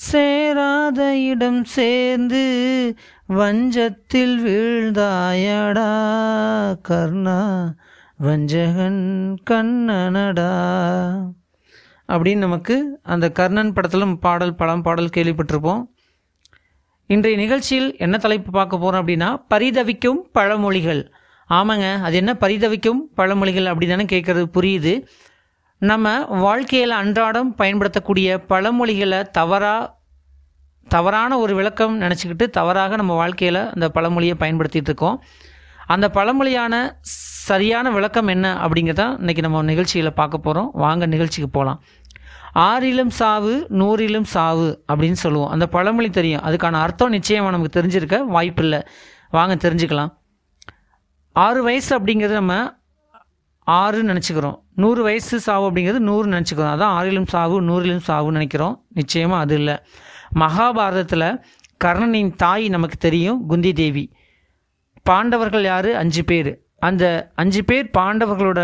சேராத இடம் சேர்ந்து வஞ்சத்தில் வீழ்ந்தாயடா கர்ணா வஞ்சகன் கண்ணனடா. அப்படின்னு நமக்கு அந்த கர்ணன் படத்தில் பாடல் படம் பாடல் கேள்விப்பட்டிருப்போம். இன்றைய நிகழ்ச்சியில் என்ன தலைப்பு பார்க்க போகிறோம் அப்படின்னா பரிதவிக்கும் பழமொழிகள். ஆமாங்க அது என்ன பரிதவிக்கும் பழமொழிகள் அப்படி தானே கேட்குறது புரியுது. நம்ம வாழ்க்கையில் அன்றாடம் பயன்படுத்தக்கூடிய பழமொழிகளை தவறாக தவறான ஒரு விளக்கம் நினச்சிக்கிட்டு தவறாக நம்ம வாழ்க்கையில் அந்த பழமொழியை பயன்படுத்திகிட்டு இருக்கோம். அந்த பழமொழியான சரியான விளக்கம் என்ன அப்படிங்கிறத இன்றைக்கி நம்ம நிகழ்ச்சியில் பார்க்க போகிறோம் வாங்க நிகழ்ச்சிக்கு போகலாம் ஆறிலும் சாவு நூறிலும் சாவு அப்படின்னு சொல்லுவோம். அந்த பழமொழி தெரியும். அதுக்கான அர்த்தம் நிச்சயமாக நமக்கு தெரிஞ்சிருக்க வாய்ப்பில்லை. வாங்க தெரிஞ்சுக்கலாம். ஆறு வயசு அப்படிங்கிறது நம்ம ஆறுன்னு நினச்சிக்கிறோம். நூறு வயசு சாவு அப்படிங்கிறது நூறு நினச்சிக்கிறோம். அதான் ஆறிலும் சாவு நூறிலும் சாவுன்னு நினைக்கிறோம். நிச்சயமாக அது இல்லை. மகாபாரதத்தில் கர்ணனின் தாய் நமக்கு தெரியும் குந்தி தேவி. பாண்டவர்கள் யார்? அஞ்சு பேர். அந்த அஞ்சு பேர் பாண்டவர்களோட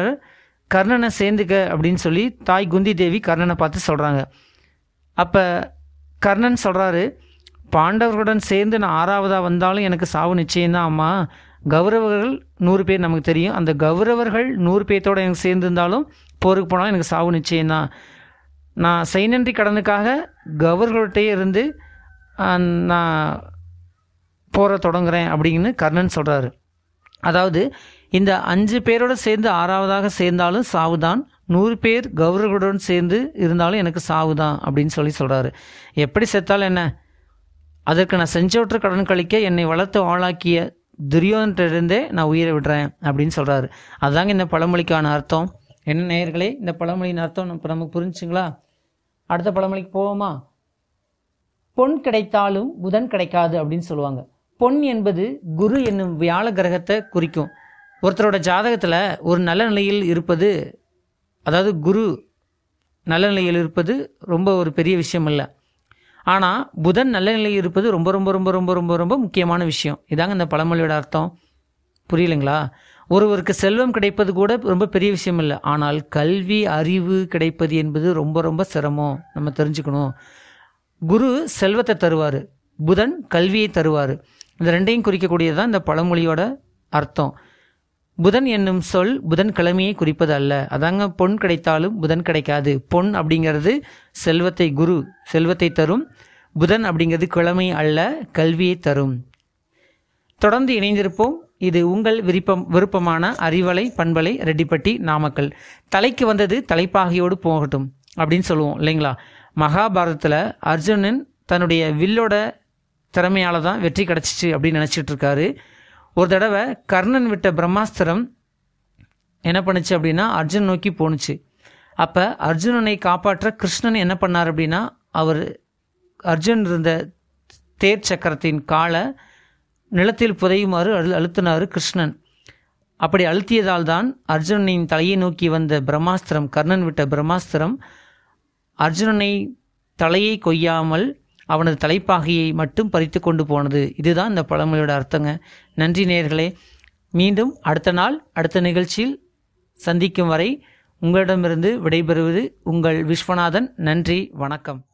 கர்ணனை சேர்ந்துக்க அப்படின்னு சொல்லி தாய் குந்தி தேவி கர்ணனை பார்த்து சொல்கிறாங்க அப்போ கர்ணன் சொல்கிறாரு பாண்டவர்களுடன் சேர்ந்து நான் ஆறாவதாக வந்தாலும் எனக்கு சாவு நிச்சயம்தான் அம்மா. கௌரவர்கள் நூறு பேர் நமக்கு தெரியும். அந்த கௌரவர்கள் நூறு பேர்த்தோடு எனக்கு சேர்ந்துருந்தாலும் போருக்கு போனாலும் எனக்கு சாவு நிச்சயம்தான் நான் செய்நன்றி கடனுக்காக கௌரவர்கள்ட்டே இருந்து நான் போற தொடங்குறேன் அப்படின்னு கர்ணன் சொல்கிறாரு அதாவது இந்த அஞ்சு பேரோட சேர்ந்து ஆறாவதாக சேர்ந்தாலும் சாவு தான். நூறு பேர் கௌரவர்களுடன் சேர்ந்து இருந்தாலும் எனக்கு சாவு தான் அப்படின்னு சொல்லி சொல்கிறாரு எப்படி செத்தாலும் என்ன? அதற்கு நான் செஞ்சவற்று கடன் கழிக்க என்னை வளர்த்து ஆளாக்கிய துரியோதனிட்டிருந்தே நான் உயிரை விடுறேன் அப்படின்னு சொல்கிறாரு அதுதாங்க இந்த பழமொழிக்கான அர்த்தம். என்ன நேயர்களே இந்த பழமொழியின் அர்த்தம் இப்போ நமக்கு புரிஞ்சுங்களா? அடுத்த பழமொழிக்கு போவோமா? பொன் கிடைத்தாலும் புதன் கிடைக்காது அப்படின்னு சொல்லுவாங்க. பொன் என்பது குரு என்னும் வியாழ கிரகத்தை குறிக்கும். ஒருத்தரோட ஜாதகத்தில் ஒரு நல்ல நிலையில் இருப்பது அதாவது குரு நல்ல நிலையில் இருப்பது ரொம்ப ஒரு பெரிய விஷயம் இல்லை. ஆனால் புதன் நல்ல நிலையில் இருப்பது ரொம்ப ரொம்ப ரொம்ப ரொம்ப ரொம்ப ரொம்ப முக்கியமான விஷயம். இதாங்க இந்த பழமொழியோட அர்த்தம். புரியலைங்களா? ஒருவருக்கு செல்வம் கிடைப்பது கூட ரொம்ப பெரிய விஷயம் இல்லை. ஆனால் கல்வி அறிவு கிடைப்பது என்பது ரொம்ப ரொம்ப சிரமம். நம்ம தெரிஞ்சுக்கணும். குரு செல்வத்தை தருவார். புதன் கல்வியை தருவார். இந்த ரெண்டையும் குறிக்கக்கூடியது தான் இந்த பழமொழியோட அர்த்தம். புதன் என்னும் சொல் புதன் கிழமையை குறிப்பது அல்ல. அதாங்க பொன் கிடைத்தாலும் புதன் கிடைக்காது. பொன் அப்படிங்கிறது செல்வத்தை குரு செல்வத்தை தரும். புதன் அப்படிங்கிறது கிழமை அல்ல கல்வியை தரும். தொடர்ந்து இணைந்திருப்போம். இது உங்கள் விருப்பம் விருப்பமான அறிவலை பண்பலை ரெட்டிப்பட்டி நாமக்கல். தலைக்கு வந்தது தலைப்பாகையோடு போகட்டும் அப்படின்னு சொல்லுவோம் இல்லைங்களா? மகாபாரதத்தில் அர்ஜுனன் தன்னுடைய வில்லோட திறமையால தான் வெற்றி கிடச்சிச்சு அப்படின்னு நினச்சிட்டு இருக்காரு. ஒரு தடவை கர்ணன் விட்ட பிரம்மாஸ்திரம் என்ன பண்ணுச்சு அப்படின்னா அர்ஜுன் நோக்கி போணுச்சு. அப்போ அர்ஜுனனை காப்பாற்ற கிருஷ்ணன் என்ன பண்ணார் அப்படின்னா அவர் அர்ஜுன் இருந்த தேர் சக்கரத்தின் காலை நிலத்தில் புதையுமாறு அழு அழுத்தினார் கிருஷ்ணன். அப்படி அழுத்தியதால் தான் அர்ஜுனனின் தலையை நோக்கி வந்த பிரம்மாஸ்திரம் கர்ணன் விட்ட பிரம்மாஸ்திரம் அர்ஜுனனை தலையை கொய்யாமல் அவனது தலைப்பாகையை மட்டும் பறித்து கொண்டு போனது. இதுதான் இந்த பழமொழியோட அர்த்தங்க. நன்றி நேர்களே மீண்டும் அடுத்த நாள் அடுத்த நிகழ்ச்சியில் சந்திக்கும் வரை உங்களிடமிருந்து விடைபெறுவது உங்கள் விஸ்வநாதன். நன்றி வணக்கம்.